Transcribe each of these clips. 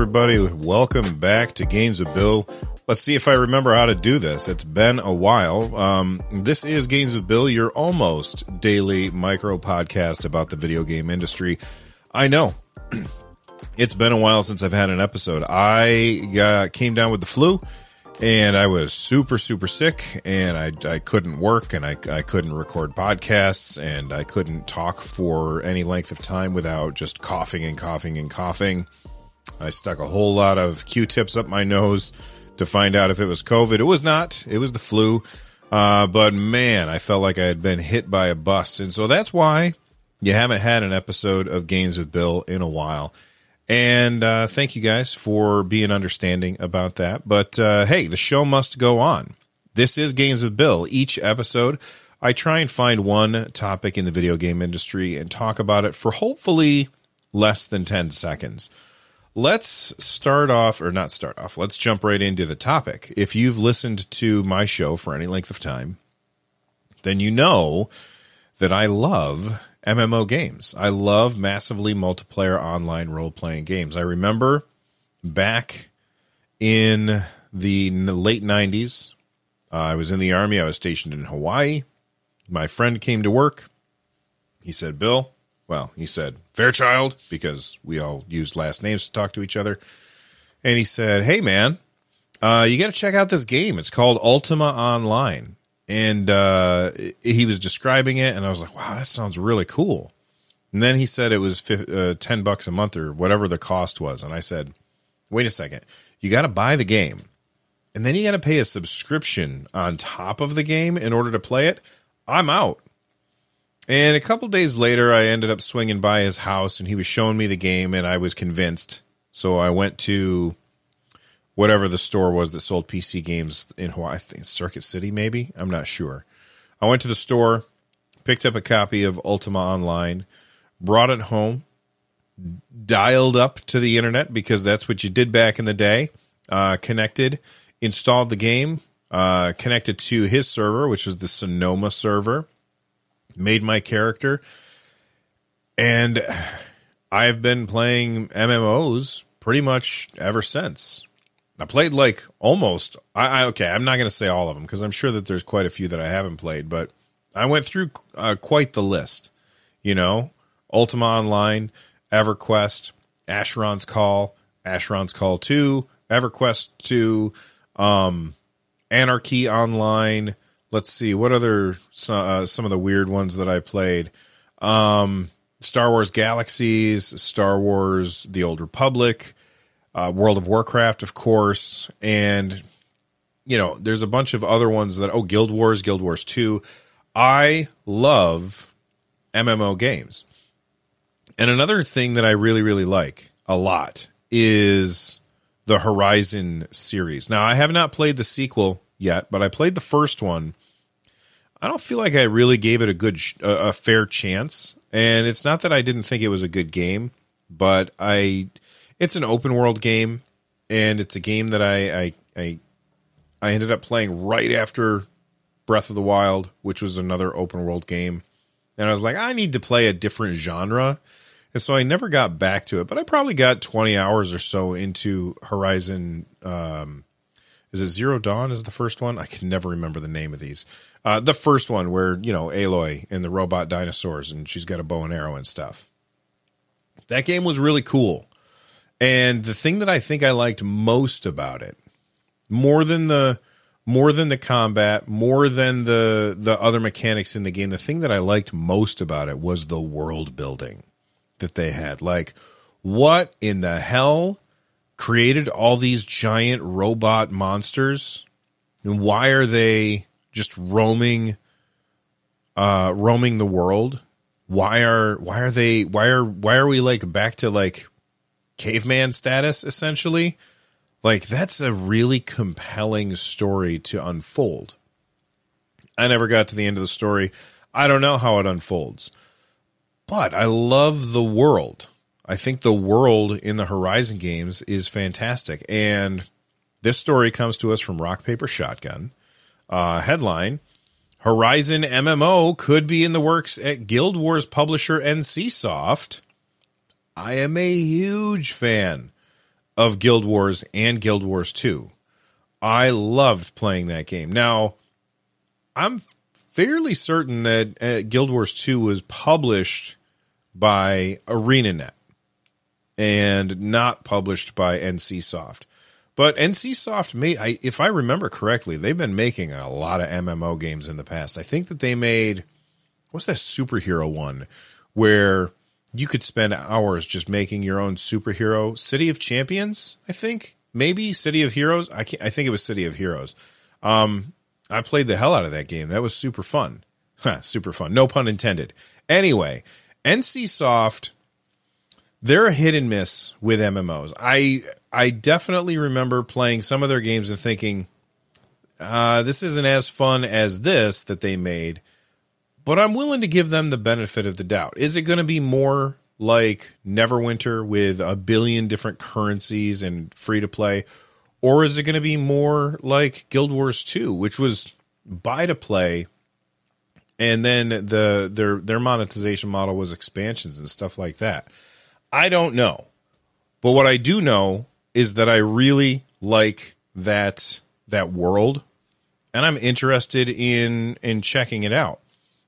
Everybody, welcome back to Games with Bill. Let's see if I remember how to do this. It's been a while. Um, this is Games with Bill, your almost daily micro podcast about the video game industry. I know it's been a while since I've had an episode. I got, came down with the flu and I was super, super sick and I, I couldn't work and I, I couldn't record podcasts and I couldn't talk for any length of time without just coughing and coughing and coughing. I stuck a whole lot of Q-tips up my nose to find out if it was COVID. It was not. It was the flu. Uh, but man, I felt like I had been hit by a bus. And so that's why you haven't had an episode of Games with Bill in a while. And uh, thank you guys for being understanding about that. But uh, hey, the show must go on. This is Games with Bill. Each episode, I try and find one topic in the video game industry and talk about it for hopefully less than 10 seconds. Let's start off, or not start off, let's jump right into the topic. If you've listened to my show for any length of time, then you know that I love MMO games. I love massively multiplayer online role playing games. I remember back in the late 90s, uh, I was in the army, I was stationed in Hawaii. My friend came to work. He said, Bill, well, he said Fairchild because we all used last names to talk to each other. And he said, Hey, man, uh, you got to check out this game. It's called Ultima Online. And uh, he was describing it, and I was like, wow, that sounds really cool. And then he said it was uh, 10 bucks a month or whatever the cost was. And I said, wait a second, you got to buy the game. And then you got to pay a subscription on top of the game in order to play it. I'm out. And a couple days later, I ended up swinging by his house and he was showing me the game, and I was convinced. So I went to whatever the store was that sold PC games in Hawaii. I think Circuit City, maybe. I'm not sure. I went to the store, picked up a copy of Ultima Online, brought it home, dialed up to the internet because that's what you did back in the day. Uh, connected, installed the game, uh, connected to his server, which was the Sonoma server made my character, and I've been playing MMOs pretty much ever since. I played like almost. I, I okay. I'm not going to say all of them because I'm sure that there's quite a few that I haven't played, but I went through uh, quite the list. You know, Ultima Online, EverQuest, Asheron's Call, Asheron's Call Two, EverQuest Two, um, Anarchy Online, let's see what other uh, some of the weird ones that I played. Um, Star Wars Galaxies, Star Wars: The Old Republic, uh, World of Warcraft, of course, and you know, there's a bunch of other ones that oh, Guild Wars, Guild Wars Two. I love MMO games, and another thing that I really really like a lot is the Horizon series. Now, I have not played the sequel yet, but I played the first one I don't feel like I really gave it a good, a fair chance. And it's not that I didn't think it was a good game, but I, it's an open world game, and it's a game that I, I, I, I ended up playing right after Breath of the Wild, which was another open world game. And I was like, I need to play a different genre. And so I never got back to it, but I probably got 20 hours or so into Horizon. Um, is it Zero Dawn? Is the first one? I can never remember the name of these. Uh, the first one where you know Aloy and the robot dinosaurs, and she's got a bow and arrow and stuff. That game was really cool, and the thing that I think I liked most about it, more than the more than the combat, more than the the other mechanics in the game. The thing that I liked most about it was the world building that they had. Like, what in the hell created all these giant robot monsters? And why are they just roaming uh roaming the world? Why are why are they why are why are we like back to like caveman status essentially? Like that's a really compelling story to unfold. I never got to the end of the story. I don't know how it unfolds. But I love the world. I think the world in the Horizon games is fantastic. And this story comes to us from Rock Paper Shotgun. Uh, headline Horizon MMO could be in the works at Guild Wars publisher NCSoft. I am a huge fan of Guild Wars and Guild Wars 2. I loved playing that game. Now, I'm fairly certain that uh, Guild Wars 2 was published by ArenaNet and not published by NCSoft. But NCSoft made, I, if I remember correctly, they've been making a lot of MMO games in the past. I think that they made, what's that superhero one where you could spend hours just making your own superhero? City of champions i think? Maybe city of heroes? I can't, i think it was city of heroes. Um i played the hell out of that game. That was super fun. Super fun. No pun intended. Anyway nc they're a hit and miss with mmos i i definitely remember playing some of their games and thinking uh, this isn't as fun as this that they made but I'm willing to give them the benefit of the doubt. Is it going to be more like Neverwinter with a billion different currencies and free to play? Or is it going to be more like Guild Wars 2, which was buy to play and then the their their monetization model was expansions and stuff like that. I don't know. But what I do know is that I really like that that world and I'm interested in in checking it out.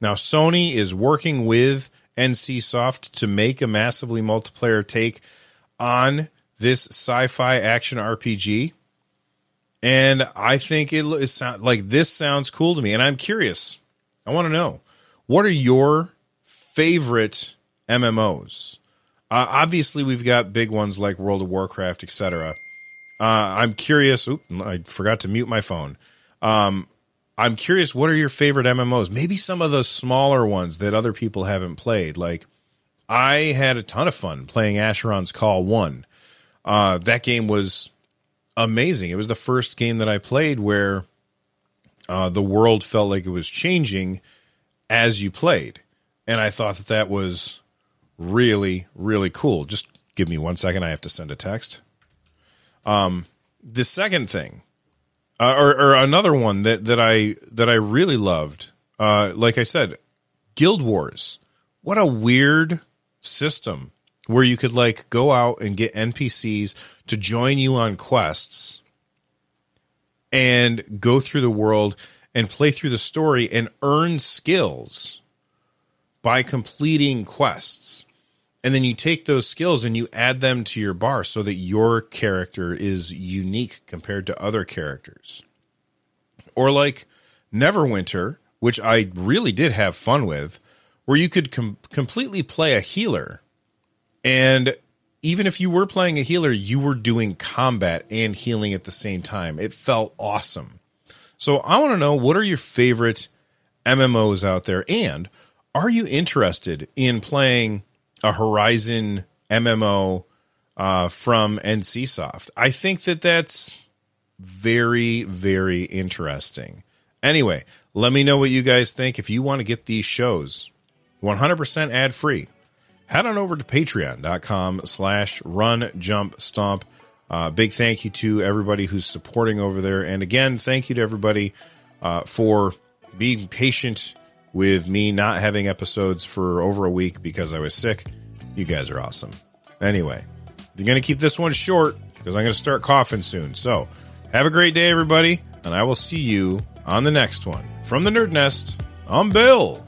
Now, Sony is working with NCSoft to make a massively multiplayer take on this sci-fi action RPG. And I think it is like this sounds cool to me. And I'm curious. I want to know what are your favorite MMOs? Uh, obviously, we've got big ones like World of Warcraft, etc. Uh, I'm curious. Oop, I forgot to mute my phone. Um, I'm curious, what are your favorite MMOs? Maybe some of the smaller ones that other people haven't played. Like, I had a ton of fun playing Asheron's Call 1. Uh, that game was amazing. It was the first game that I played where uh, the world felt like it was changing as you played. And I thought that that was really, really cool. Just give me one second. I have to send a text. Um, the second thing uh, or, or another one that that I that I really loved. Uh, like I said, Guild Wars. What a weird system where you could like go out and get NPCs to join you on quests and go through the world and play through the story and earn skills by completing quests and then you take those skills and you add them to your bar so that your character is unique compared to other characters. Or like Neverwinter, which I really did have fun with, where you could com- completely play a healer. And even if you were playing a healer, you were doing combat and healing at the same time. It felt awesome. So I want to know what are your favorite MMOs out there? And are you interested in playing a Horizon MMO uh, from NCSoft. I think that that's very, very interesting. Anyway, let me know what you guys think. If you want to get these shows 100% ad free, head on over to patreon.com slash run jump stomp. Uh, big thank you to everybody who's supporting over there. And again, thank you to everybody uh, for being patient with me not having episodes for over a week because I was sick. You guys are awesome. Anyway, I'm going to keep this one short because I'm going to start coughing soon. So, have a great day, everybody, and I will see you on the next one. From the Nerd Nest, I'm Bill.